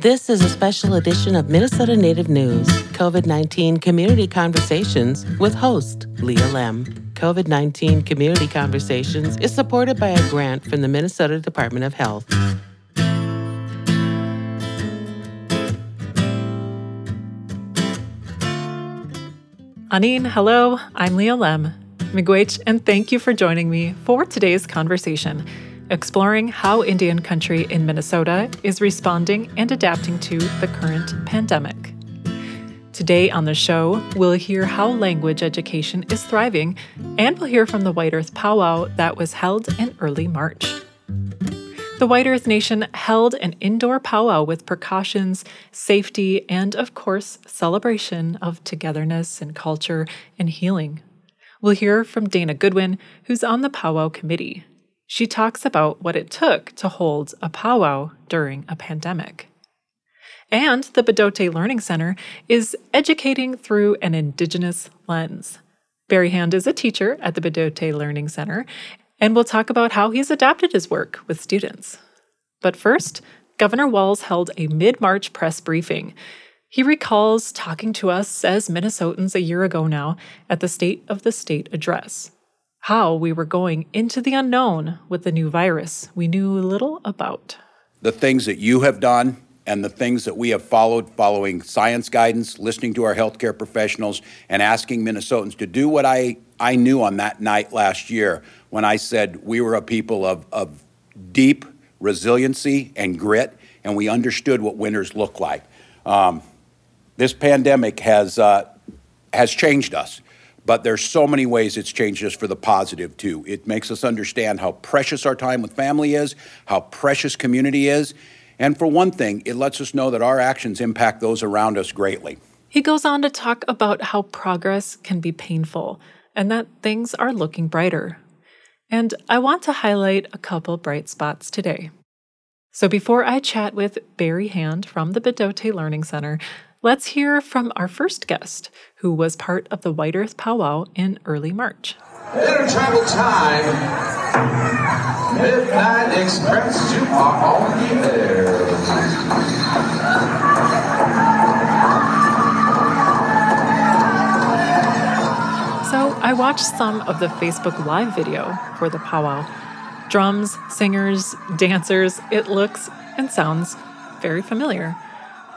This is a special edition of Minnesota Native News, COVID 19 Community Conversations with host Leah Lemm. COVID 19 Community Conversations is supported by a grant from the Minnesota Department of Health. Anin, hello, I'm Leah Lemm. Miigwech, and thank you for joining me for today's conversation exploring how Indian country in Minnesota is responding and adapting to the current pandemic. Today on the show, we'll hear how language education is thriving, and we'll hear from the White Earth powwow that was held in early March. The White Earth Nation held an indoor powwow with precautions, safety, and of course, celebration of togetherness and culture and healing. We'll hear from Dana Goodwin, who's on the powwow committee. She talks about what it took to hold a powwow during a pandemic. And the Bdote Learning Center is educating through an Indigenous lens. Barry Hand is a teacher at the Bdote Learning Center, and we'll talk about how he's adapted his work with students. But first, Governor Walz held a mid March press briefing. He recalls talking to us as Minnesotans a year ago now at the State of the State address how we were going into the unknown with the new virus we knew little about. The things that you have done and the things that we have followed, following science guidance, listening to our healthcare professionals, and asking Minnesotans to do what I, I knew on that night last year when I said we were a people of, of deep resiliency and grit, and we understood what winners look like. Um, this pandemic has, uh, has changed us. But there's so many ways it's changed us for the positive too. It makes us understand how precious our time with family is, how precious community is, and for one thing, it lets us know that our actions impact those around us greatly. He goes on to talk about how progress can be painful and that things are looking brighter. And I want to highlight a couple bright spots today. So before I chat with Barry Hand from the Bdote Learning Center, Let's hear from our first guest, who was part of the White Earth powwow in early March. Intertribal time, Midnight Express, you are on the air. So I watched some of the Facebook Live video for the powwow. Drums, singers, dancers, it looks and sounds very familiar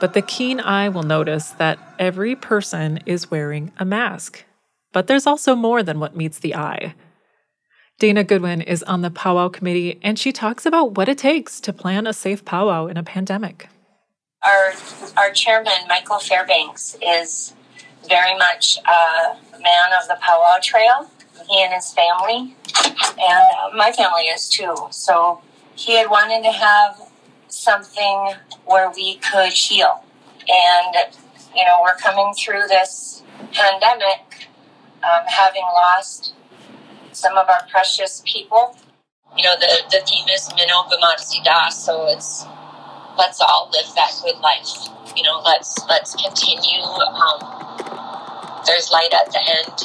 but the keen eye will notice that every person is wearing a mask. But there's also more than what meets the eye. Dana Goodwin is on the powwow committee, and she talks about what it takes to plan a safe powwow in a pandemic. Our, our chairman, Michael Fairbanks, is very much a man of the powwow trail. He and his family, and my family is too. So he had wanted to have something where we could heal. And, you know, we're coming through this pandemic um, having lost some of our precious people. You know, the, the theme is Minnow Bimatsida, so it's let's all live that good life. You know, let's let's continue. Um, there's light at the end,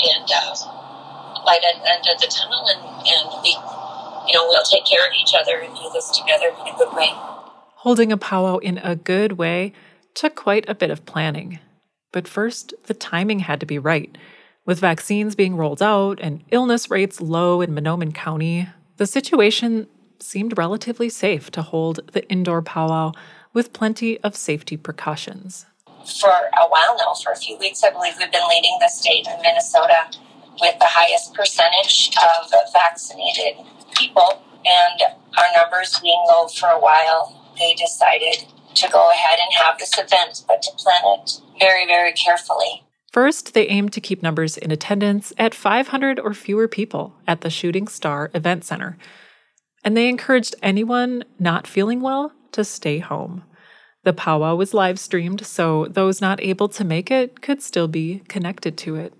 and uh, light at the end of the tunnel, and, and we you know, we'll take care of each other and do this together in a good way. Holding a powwow in a good way took quite a bit of planning. But first, the timing had to be right. With vaccines being rolled out and illness rates low in Mahnomen County, the situation seemed relatively safe to hold the indoor powwow with plenty of safety precautions. For a while now, for a few weeks, I believe we've been leading the state in Minnesota with the highest percentage of vaccinated people, and our numbers being low for a while, they decided to go ahead and have this event, but to plan it very, very carefully. First, they aimed to keep numbers in attendance at 500 or fewer people at the Shooting Star Event Center. And they encouraged anyone not feeling well to stay home. The powwow was live streamed, so those not able to make it could still be connected to it.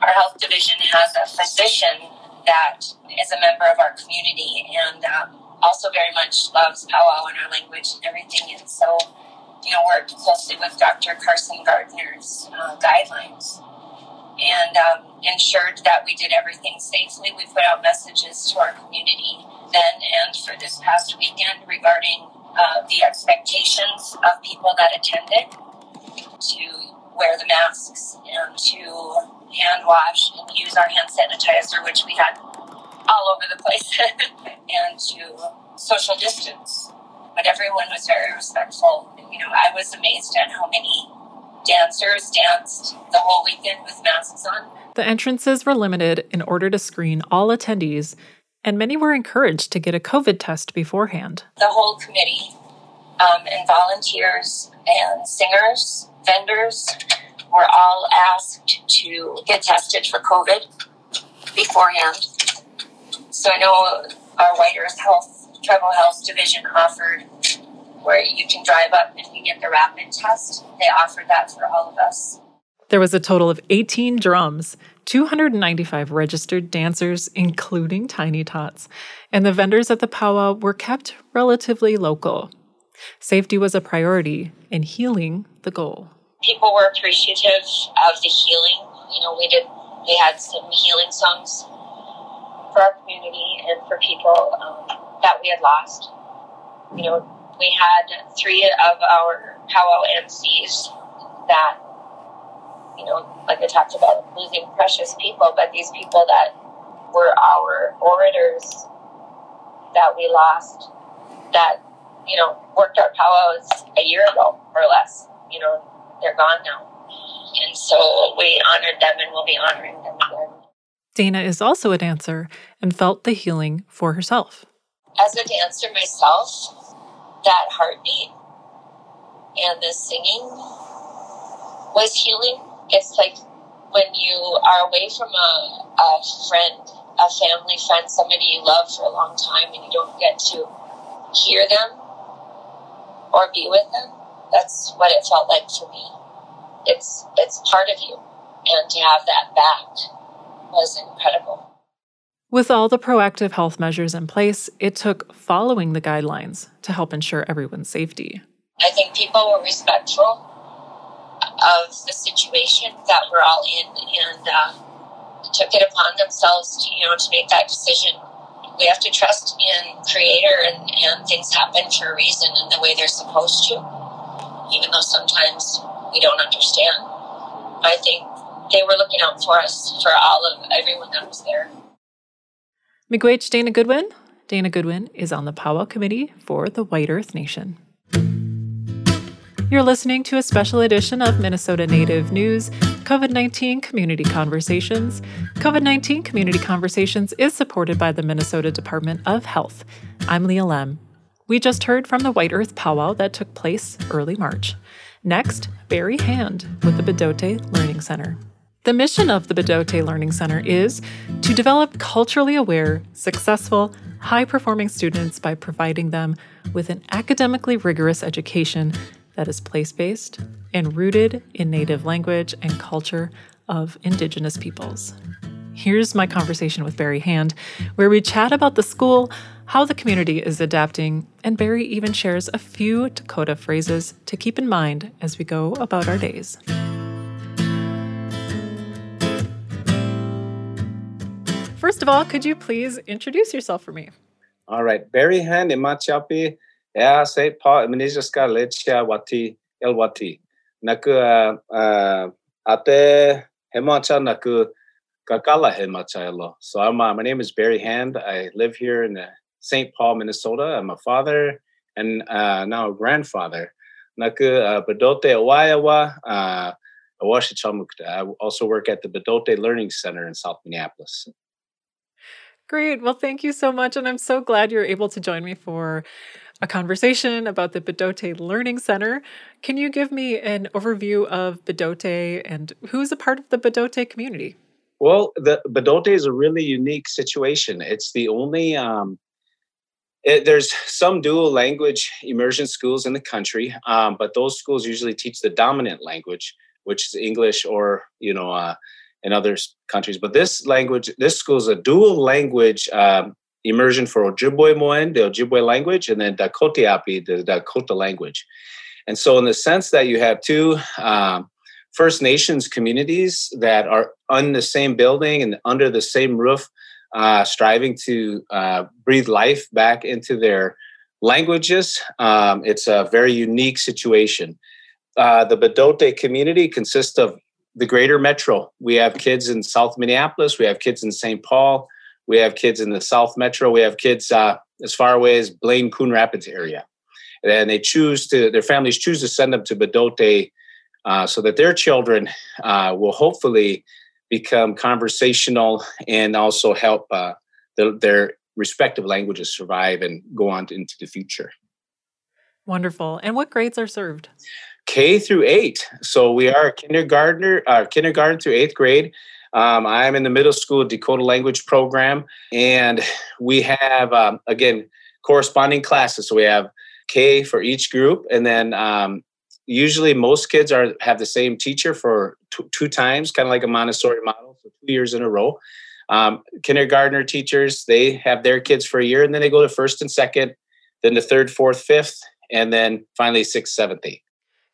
Our health division has a physician that is a member of our community and um, also very much loves powwow and our language and everything. And so, you know, worked closely with Dr. Carson Gardner's uh, guidelines and um, ensured that we did everything safely. We put out messages to our community then and for this past weekend regarding uh, the expectations of people that attended to wear the masks and to hand wash and use our hand sanitizer, which we had all over the place, and to social distance. But everyone was very respectful. You know, I was amazed at how many dancers danced the whole weekend with masks on. The entrances were limited in order to screen all attendees, and many were encouraged to get a COVID test beforehand. The whole committee um, and volunteers and singers, vendors were all asked to get tested for COVID beforehand. So I know our White Earth Health Tribal Health Division offered where you can drive up and you get the rapid test. They offered that for all of us. There was a total of 18 drums, 295 registered dancers, including Tiny Tots, and the vendors at the powwow were kept relatively local. Safety was a priority and healing the goal. People were appreciative of the healing. You know, we did, they had some healing songs for our community and for people um, that we had lost. You know, we had three of our powwow MCs that, you know, like I talked about losing precious people, but these people that were our orators that we lost that, you know, worked our powwows a year ago or less, you know, they're gone now. And so we honored them and we'll be honoring them again. Dana is also a dancer and felt the healing for herself. As a dancer myself, that heartbeat and the singing was healing. It's like when you are away from a, a friend, a family friend, somebody you love for a long time, and you don't get to hear them or be with them. That's what it felt like for me. It's it's part of you, and to have that back was incredible. With all the proactive health measures in place, it took following the guidelines to help ensure everyone's safety. I think people were respectful of the situation that we're all in and uh, took it upon themselves to, you know, to make that decision. We have to trust in Creator and, and things happen for a reason and the way they're supposed to, even though sometimes we don't understand. I think they were looking out for us, for all of everyone that was there. Miigwech Dana Goodwin. Dana Goodwin is on the powwow committee for the White Earth Nation. You're listening to a special edition of Minnesota Native News COVID 19 Community Conversations. COVID 19 Community Conversations is supported by the Minnesota Department of Health. I'm Leah Lemm. We just heard from the White Earth powwow that took place early March. Next, Barry Hand with the Bdote Learning Center. The mission of the Bdote Learning Center is to develop culturally aware, successful, high performing students by providing them with an academically rigorous education that is place based and rooted in native language and culture of Indigenous peoples. Here's my conversation with Barry Hand, where we chat about the school, how the community is adapting, and Barry even shares a few Dakota phrases to keep in mind as we go about our days. First of all, could you please introduce yourself for me? All right. Barry Hand Imachapi, Ea Se Pa Minijaska Lechia Wati El Wati. Naku Ate Hemacha Naku Kakala Hemacha Elo. So I'm, uh, my name is Barry Hand. I live here in St. Paul, Minnesota. I'm a father and uh, now a grandfather. Naku Bdote Awayawa. Uh, I also work at the Bdote Learning Center in South Minneapolis. Great. Well, thank you so much. And I'm so glad you're able to join me for a conversation about the Bdote Learning Center. Can you give me an overview of Bdote and who's a part of the Bdote community? Well, the Bdote is a really unique situation. It's the only um, it, there's some dual language immersion schools in the country, um, but those schools usually teach the dominant language, which is English or you know uh, in other countries. But this language, this school is a dual language um, immersion for Ojibwemowin, the Ojibwe language, and then Dakota Api, the Dakota language. And so, in the sense that you have two um, First Nations communities that are on the same building and under the same roof, uh, striving to uh, breathe life back into their languages. Um, it's a very unique situation. Uh, the Bdote community consists of the greater metro. We have kids in South Minneapolis, we have kids in St. Paul, we have kids in the South Metro, we have kids uh, as far away as Blaine, Coon Rapids area. And they choose to, their families choose to send them to Bdote uh, so that their children uh, will hopefully become conversational and also help uh, the, their respective languages survive and go on into the future. Wonderful. And what grades are served? K through eight. So we are kindergartner, uh, kindergarten through eighth grade. Um, I'm in the middle school Dakota language program, and we have um, again corresponding classes. So we have K for each group, and then um, usually most kids are have the same teacher for t- two times, kind of like a Montessori model, so two years in a row. Um, kindergartner teachers they have their kids for a year, and then they go to first and second, then the third, fourth, fifth, and then finally sixth, seventh, eighth.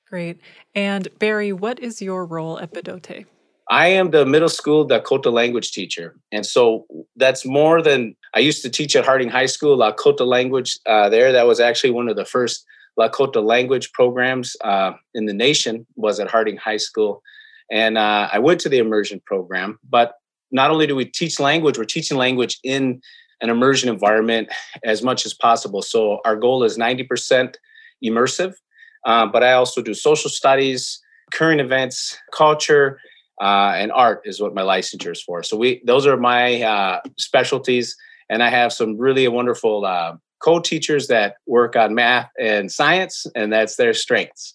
Great. And Barry, what is your role at Bdote? I am the middle school Dakota language teacher. And so that's more than I used to teach at Harding High School, Lakota language uh, there. That was actually one of the first Lakota language programs uh, in the nation was at Harding High School. And uh, I went to the immersion program. But not only do we teach language, we're teaching language in an immersion environment as much as possible. So our goal is 90% immersive uh, but I also do social studies, current events, culture, uh, and art is what my licensure is for. So we those are my uh, specialties, and I have some really wonderful uh, co-teachers that work on math and science, and that's their strengths.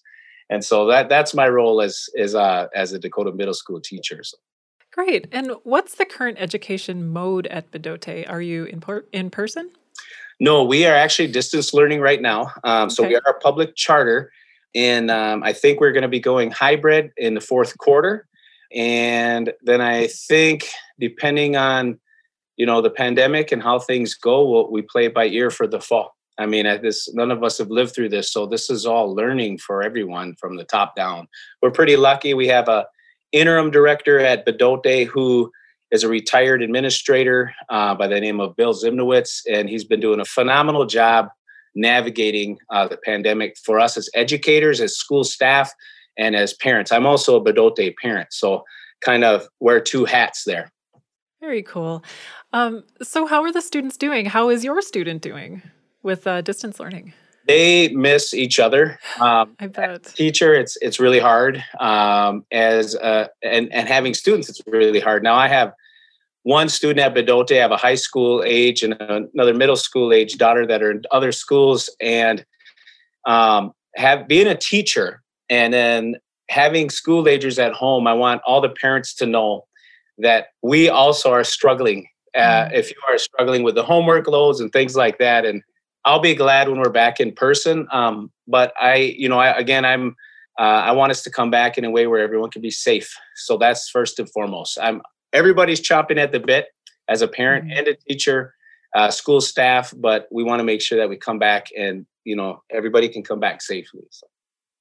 And so that that's my role as as uh, as a Dakota middle school teacher. So. Great. And what's the current education mode at Bdote? Are you in per- in person? No, we are actually distance learning right now. Um, okay. So we are a public charter, and um, I think we're going to be going hybrid in the fourth quarter. And then I think, depending on you know the pandemic and how things go, we'll, we play by ear for the fall. I mean, this none of us have lived through this, so this is all learning for everyone from the top down. We're pretty lucky. We have a interim director at Bdote who is a retired administrator uh, by the name of Bill Zimnowitz, and he's been doing a phenomenal job navigating uh, the pandemic for us as educators, as school staff, and as parents. I'm also a Bdote parent, so kind of wear two hats there. Very cool. Um, so, how are the students doing? How is your student doing with uh, distance learning? They miss each other. Um, I bet. teacher, it's it's really hard. Um, as uh, and and having students, it's really hard. Now I have one student at Bdote. I have a high school age and another middle school age daughter that are in other schools. And um, have being a teacher and then having school agers at home, I want all the parents to know that we also are struggling. Uh, mm-hmm. if you are struggling with the homework loads and things like that, and I'll be glad when we're back in person. Um, but I, you know, I, again, I'm. Uh, I want us to come back in a way where everyone can be safe. So that's first and foremost. I'm everybody's chopping at the bit as a parent mm-hmm. and a teacher, uh, school staff, but we want to make sure that we come back and you know everybody can come back safely. So.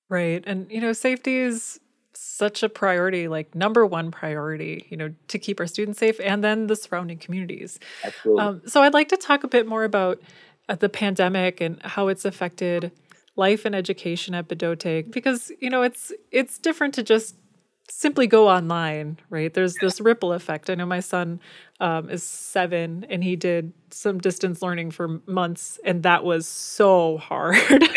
Right, and you know safety is such a priority, like number one priority, you know, to keep our students safe and then the surrounding communities. Absolutely. Um, so I'd like to talk a bit more about uh, the pandemic and how it's affected life and education at Bdote because you know it's it's different to just simply go online, right? There's this ripple effect. I know my son um, is seven and he did some distance learning for months, and that was so hard.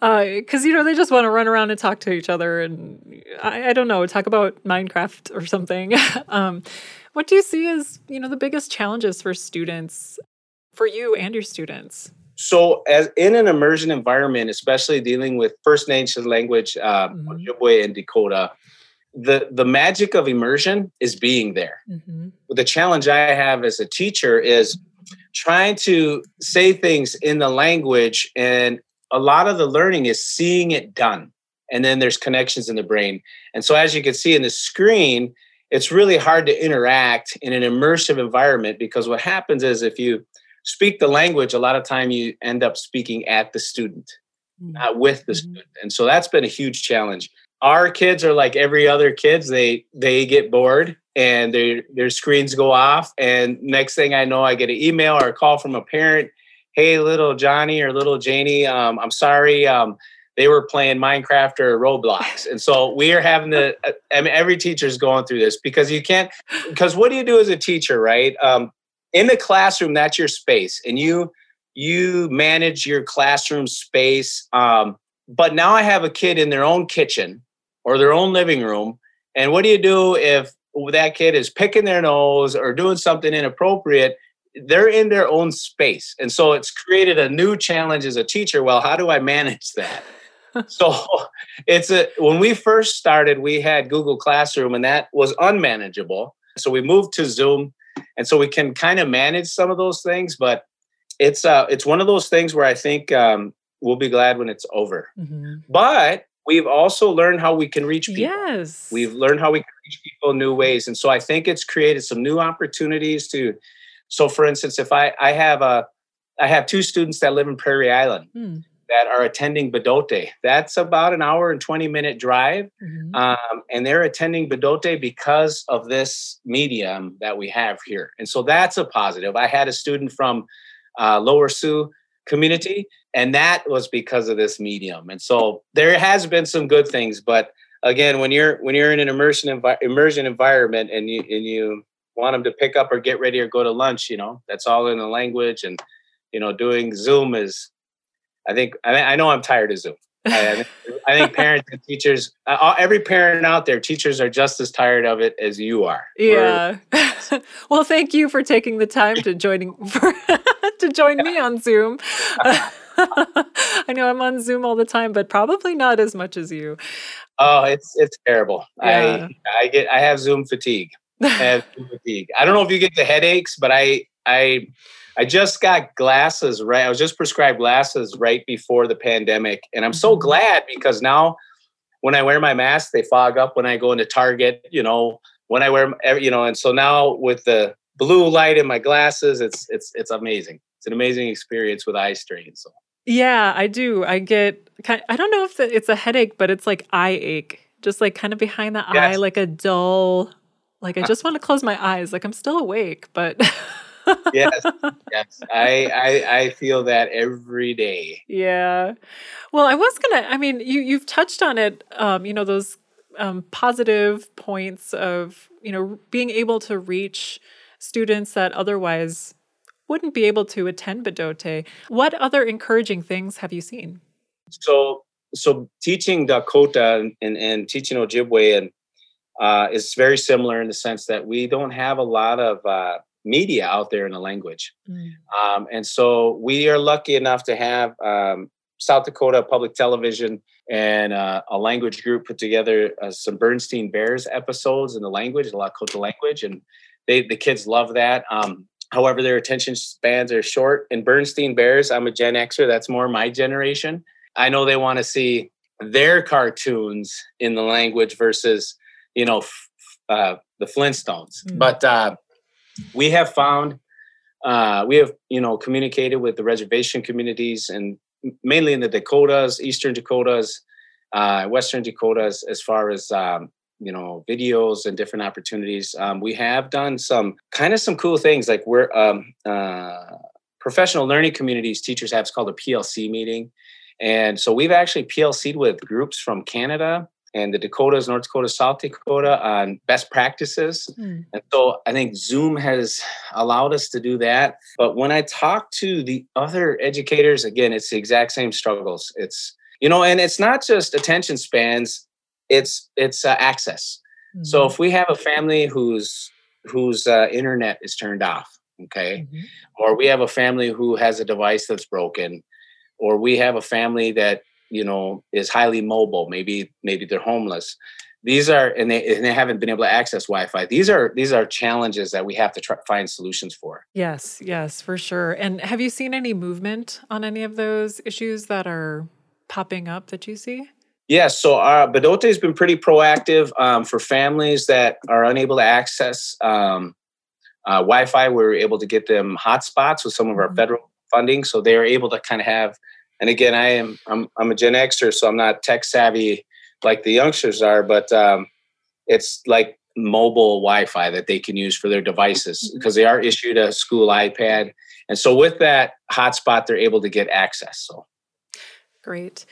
Because, uh, you know, they just want to run around and talk to each other and I, I don't know, talk about Minecraft or something. um, what do you see as, you know, the biggest challenges for students, for you and your students? so as in an immersion environment especially dealing with first nation language uh, mm-hmm. ojibwe and dakota the the magic of immersion is being there mm-hmm. the challenge i have as a teacher is trying to say things in the language and a lot of the learning is seeing it done and then there's connections in the brain and so as you can see in the screen it's really hard to interact in an immersive environment because what happens is if you speak the language, a lot of time you end up speaking at the student, mm-hmm. not with the mm-hmm. student. And so that's been a huge challenge. Our kids are like every other kids. They they get bored and their their screens go off. And next thing I know, I get an email or a call from a parent hey, little Johnny or little Janie, um, I'm sorry. Um, they were playing Minecraft or Roblox. And so we are having to, uh, I mean, every teacher's going through this because you can't, because what do you do as a teacher, right? Um, in the classroom, that's your space and you, you manage your classroom space. Um, but now I have a kid in their own kitchen or their own living room. And what do you do if that kid is picking their nose or doing something inappropriate? They're in their own space. And so it's created a new challenge as a teacher. Well, how do I manage that? so it's a when we first started, we had Google Classroom and that was unmanageable. So we moved to Zoom. And so we can kind of manage some of those things, but it's uh it's one of those things where I think um we'll be glad when it's over. Mm-hmm. But we've also learned how we can reach people. Yes. We've learned how we can reach people in new ways. And so I think it's created some new opportunities to so for instance, if I I have a I have two students that live in Prairie Island. Hmm that are attending Bdote. That's about an hour and 20 minute drive. Mm-hmm. Um, and they're attending Bdote because of this medium that we have here. And so that's a positive. I had a student from uh, Lower Sioux community, and that was because of this medium. And so there has been some good things, but again, when you're when you're in an immersion envi- immersion environment and you and you want them to pick up or get ready or go to lunch, you know, that's all in the language and you know, doing Zoom is I think I, I know I'm tired of Zoom. I, I think parents and teachers, uh, every parent out there, teachers are just as tired of it as you are. Yeah. well, thank you for taking the time to joining for, to join me on Zoom. I know I'm on Zoom all the time, but probably not as much as you. Oh, it's it's terrible. Yeah. I I get I have Zoom fatigue. I have Zoom fatigue. I don't know if you get the headaches, but I I I just got glasses right. I was just prescribed glasses right before the pandemic. And I'm so mm-hmm. glad because now when I wear my mask, they fog up when I go into Target, you know, when I wear, you know, and so now with the blue light in my glasses, it's, it's, it's amazing. It's an amazing experience with eye strain. So. Yeah, I do. I get kind I don't know if it's a headache, but it's like eye ache, just like kind of behind the yes. eye, like a dull, like I just want to close my eyes. Like I'm still awake, but yes, yes. I, I I feel that every day. Yeah. Well, I was gonna. I mean, you you've touched on it. Um, you know those um, positive points of you know being able to reach students that otherwise wouldn't be able to attend Bdote. What other encouraging things have you seen? So so teaching Dakota and, and teaching Ojibwe and uh, is very similar in the sense that we don't have a lot of uh, media out there in the language. Mm. Um, and so we are lucky enough to have um, South Dakota Public Television and uh, a language group put together uh, some Berenstain Bears episodes in the language, the Lakota language, and they the kids love that. Um, however, their attention spans are short. And Berenstain Bears, I'm a Gen Xer. That's more my generation. I know they want to see their cartoons in the language versus, you know, f- uh, the Flintstones. Mm. But uh, we have found uh, we have you know communicated with the reservation communities and mainly in the Dakotas, Eastern Dakotas, uh, Western Dakotas, as far as um, you know videos and different opportunities. Um, we have done some kind of some cool things like we're um, uh, professional learning communities. Teachers have it's called a PLC meeting, and so we've actually PLC'd with groups from Canada, and the Dakotas, North Dakota, South Dakota on best practices. Mm. And so I think Zoom has allowed us to do that. But when I talk to the other educators, again, it's the exact same struggles. It's, you know, and it's not just attention spans, it's it's uh, access. Mm-hmm. So if we have a family whose whose uh, internet is turned off, okay, mm-hmm. or we have a family who has a device that's broken, or we have a family that you know is highly mobile maybe maybe they're homeless these are and they, and they haven't been able to access wi-fi these are these are challenges that we have to try, find solutions for yes yes for sure and have you seen any movement on any of those issues that are popping up that you see Yes, so uh, Bdote has been pretty proactive um, for families that are unable to access um, uh, Wi-Fi. We are able to get them hotspots with some of our mm-hmm. federal funding, so they are able to kind of have and again, I am I'm I'm a Gen Xer, so I'm not tech savvy like the youngsters are, but um, it's like mobile Wi-Fi that they can use for their devices because mm-hmm. they are issued a school iPad and so with that hotspot, they're able to get access. So great.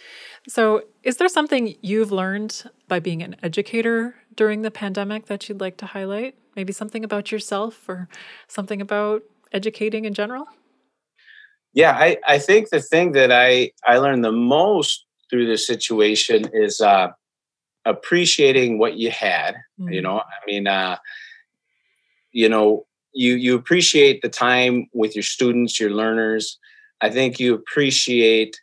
So, is there something you've learned by being an educator during the pandemic that you'd like to highlight? Maybe something about yourself or something about educating in general? Yeah, I, I think the thing that I, I learned the most through this situation is uh, appreciating what you had. Mm-hmm. You know, I mean, uh, you know, you you appreciate the time with your students, your learners. I think you appreciate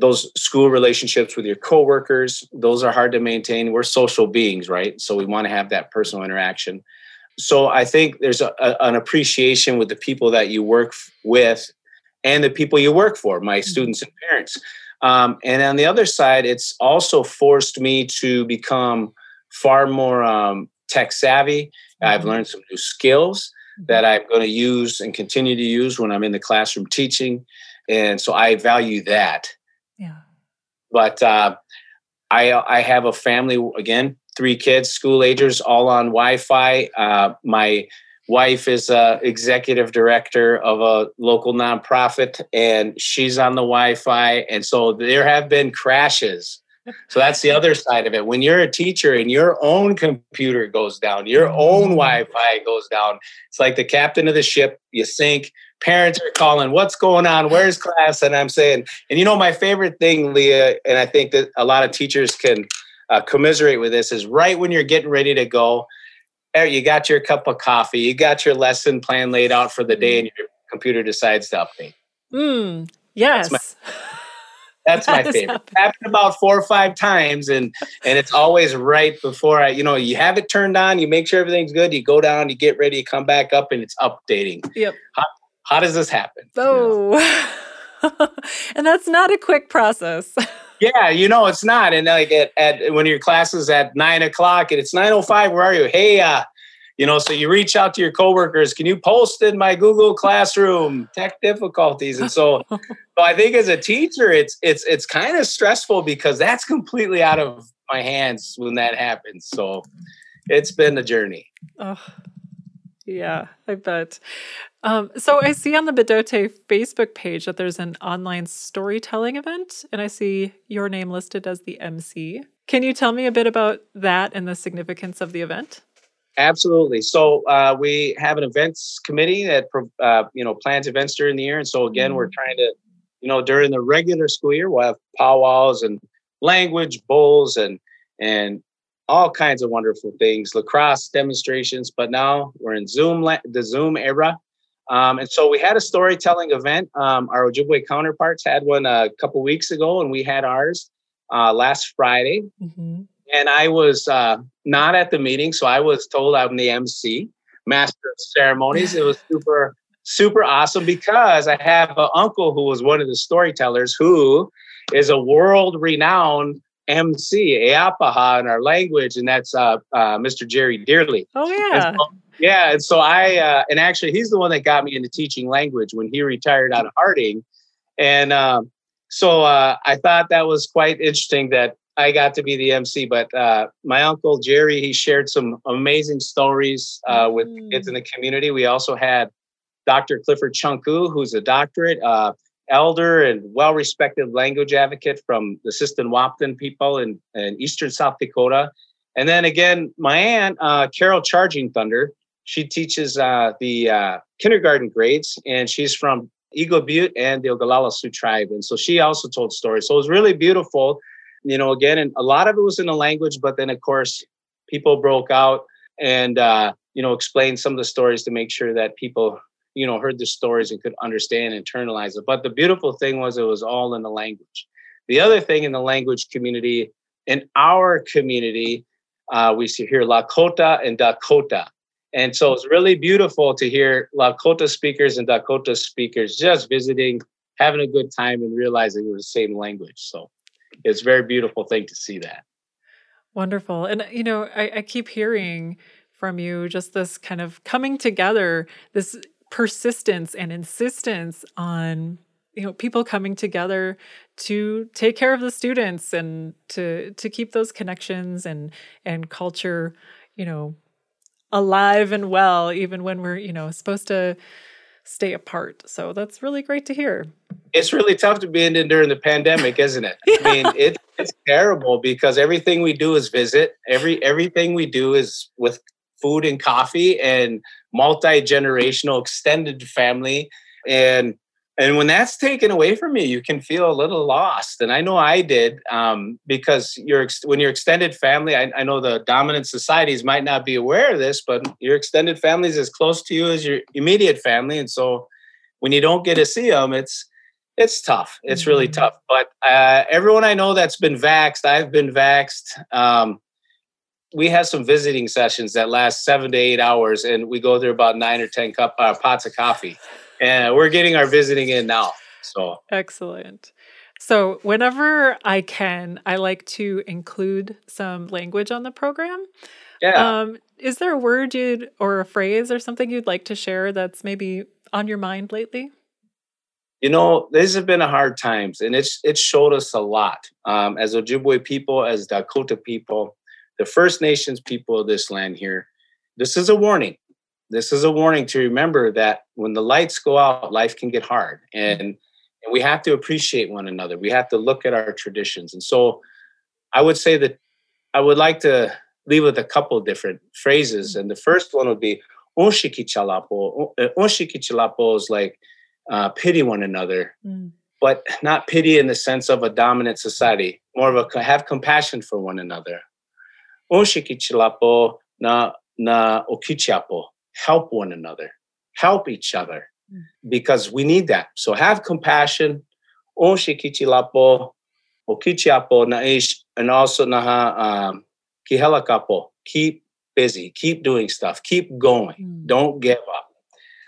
those school relationships with your coworkers. Those are hard to maintain. We're social beings, right? So we want to have that personal interaction. So I think there's a, a, an appreciation with the people that you work f- with and the people you work for, my mm-hmm. students and parents. Um, and on the other side, it's also forced me to become far more um, tech savvy. Mm-hmm. I've learned some new skills that I'm going to use and continue to use when I'm in the classroom teaching. And so I value that. Yeah. But uh, I, I have a family, again, three kids, school agers, all on Wi Fi. Uh, my wife is a executive director of a local nonprofit and she's on the wi-fi and so there have been crashes so that's the other side of it when you're a teacher and your own computer goes down your own mm. wi-fi goes down it's like the captain of the ship you sink parents are calling what's going on where's class and i'm saying and you know my favorite thing leah and i think that a lot of teachers can uh, commiserate with this is right when you're getting ready to go you got your cup of coffee, you got your lesson plan laid out for the day, and your computer decides to update. Mm, yes. That's my, that's that my favorite. Happened. happened about four or five times, and and it's always right before I, you know, you have it turned on, you make sure everything's good, you go down, you get ready, you come back up, and it's updating. Yep. How, how does this happen? Oh, and that's not a quick process. Yeah, you know it's not. And like at, at when your class is at nine o'clock and it's nine oh five, where are you? Hey, uh, you know, so you reach out to your coworkers. Can you post in my Google Classroom tech difficulties? And so, so I think as a teacher, it's it's it's kind of stressful because that's completely out of my hands when that happens. So it's been a journey. Oh, yeah, I bet. Um, so I see on the Bdote Facebook page that there's an online storytelling event, and I see your name listed as the MC. Can you tell me a bit about that and the significance of the event? Absolutely. So uh, we have an events committee that uh, you know plans events during the year, and so again, mm-hmm. we're trying to, you know, during the regular school year, we'll have powwows and language bowls and and all kinds of wonderful things, lacrosse demonstrations. But now we're in Zoom, the Zoom era, um, and so we had a storytelling event. Um, our Ojibwe counterparts had one a couple weeks ago, and we had ours uh, last Friday. Mm-hmm. And I was uh, not at the meeting, so I was told I'm the MC, master of ceremonies. It was super, super awesome because I have an uncle who was one of the storytellers who is a world renowned MC, Eapaha in our language, and that's uh, uh, Mr. Jerry Dearly. Oh, yeah. So, yeah. And so I, uh, and actually, he's the one that got me into teaching language when he retired out of Harding. And um, so uh, I thought that was quite interesting that I got to be the MC. But uh, my uncle Jerry, he shared some amazing stories uh, with mm. kids in the community. We also had Dr. Clifford Canku, who's a doctorate uh, elder and well respected language advocate from the Wahpeton people in, in eastern South Dakota. And then again, my aunt, uh, Carol Charging Thunder, she teaches uh, the uh, kindergarten grades, and she's from Eagle Butte and the Oglala Sioux tribe. And so she also told stories. So it was really beautiful, you know, again, and a lot of it was in the language, but then, of course, people broke out and, uh, you know, explained some of the stories to make sure that people you know heard the stories and could understand internalize it. But the beautiful thing was it was all in the language. The other thing in the language community in our community uh, we here lakota and dakota. And so it's really beautiful to hear lakota speakers and dakota speakers just visiting having a good time and realizing it was the same language. So it's a very beautiful thing to see that. Wonderful. And you know I, I keep hearing from you just this kind of coming together this persistence and insistence on you know people coming together to take care of the students and to to keep those connections and and culture you know alive and well even when we're you know supposed to stay apart. So that's really great to hear. It's really tough to be in during the pandemic, isn't it? yeah. I mean, it, it's terrible because everything we do is visit. Every everything we do is with food and coffee and multi generational extended family. And and when that's taken away from you you can feel a little lost and i know i did um, because your when your extended family I, I, know the dominant societies might not be aware of this but your extended family is as close to you as your immediate family and so when you don't get to see them it's it's tough it's really mm-hmm. tough but uh, everyone i know that's been vaxxed i've been vaxxed um, we have some visiting sessions that last seven to eight hours and we go through about nine or ten cup uh, pots of coffee and we're getting our visiting in now. So excellent. So whenever I can, I like to include some language on the program. Yeah. Um, is there a word you'd or a phrase or something you'd like to share that's maybe on your mind lately? You know, these have been a hard times, and it's it's showed us a lot um, as Ojibwe people, as Dakota people, the First Nations people of this land here. This is a warning this is a warning to remember that when the lights go out, life can get hard. And, and we have to appreciate one another. We have to look at our traditions. And so I would say that I would like to leave with a couple different phrases. And the first one would be Onshiki Chalapo. Onshiki Chalapo is like uh, pity one another, mm. but not pity in the sense of a dominant society, more of a have compassion for one another. Onshiki Chalapo na na okichapo help one another, help each other, mm. because we need that. So have compassion, o shikichilapo, o kichiapo naish, and also naha um, kihelakapo. Keep busy, keep doing stuff, keep going, mm. don't give up.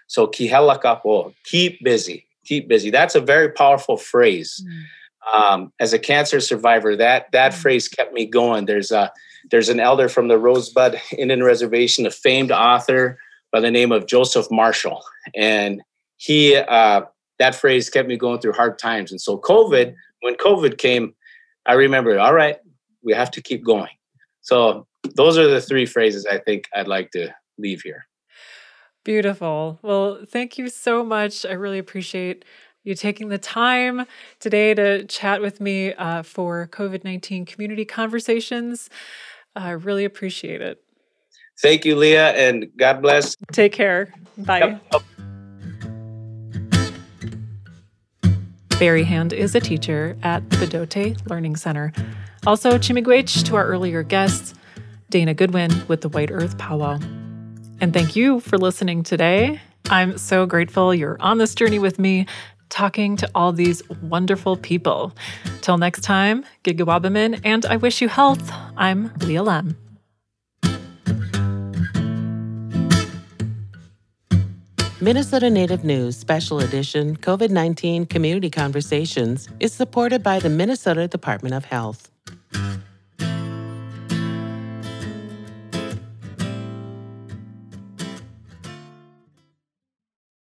So kihelakapo, keep busy, keep busy. That's a very powerful phrase. Mm. Um, as a cancer survivor, that that mm. phrase kept me going. There's a there's an elder from the Rosebud Indian Reservation, a famed author by the name of Joseph Marshall. And he, uh, that phrase kept me going through hard times. And so, COVID, when COVID came, I remember, all right, we have to keep going. So, those are the three phrases I think I'd like to leave here. Beautiful. Well, thank you so much. I really appreciate you taking the time today to chat with me uh, for COVID 19 community conversations. I really appreciate it. Thank you, Leah, and God bless. Take care. Bye. Yep. Barry Hand is a teacher at the Bdote Learning Center. Also, Chi-miigwech to our earlier guests, Dana Goodwin with the White Earth Powwow. And thank you for listening today. I'm so grateful you're on this journey with me, talking to all these wonderful people. Till next time, Gigawabamin, and I wish you health. I'm Leah Lemm. Minnesota Native News Special Edition COVID 19 Community Conversations is supported by the Minnesota Department of Health.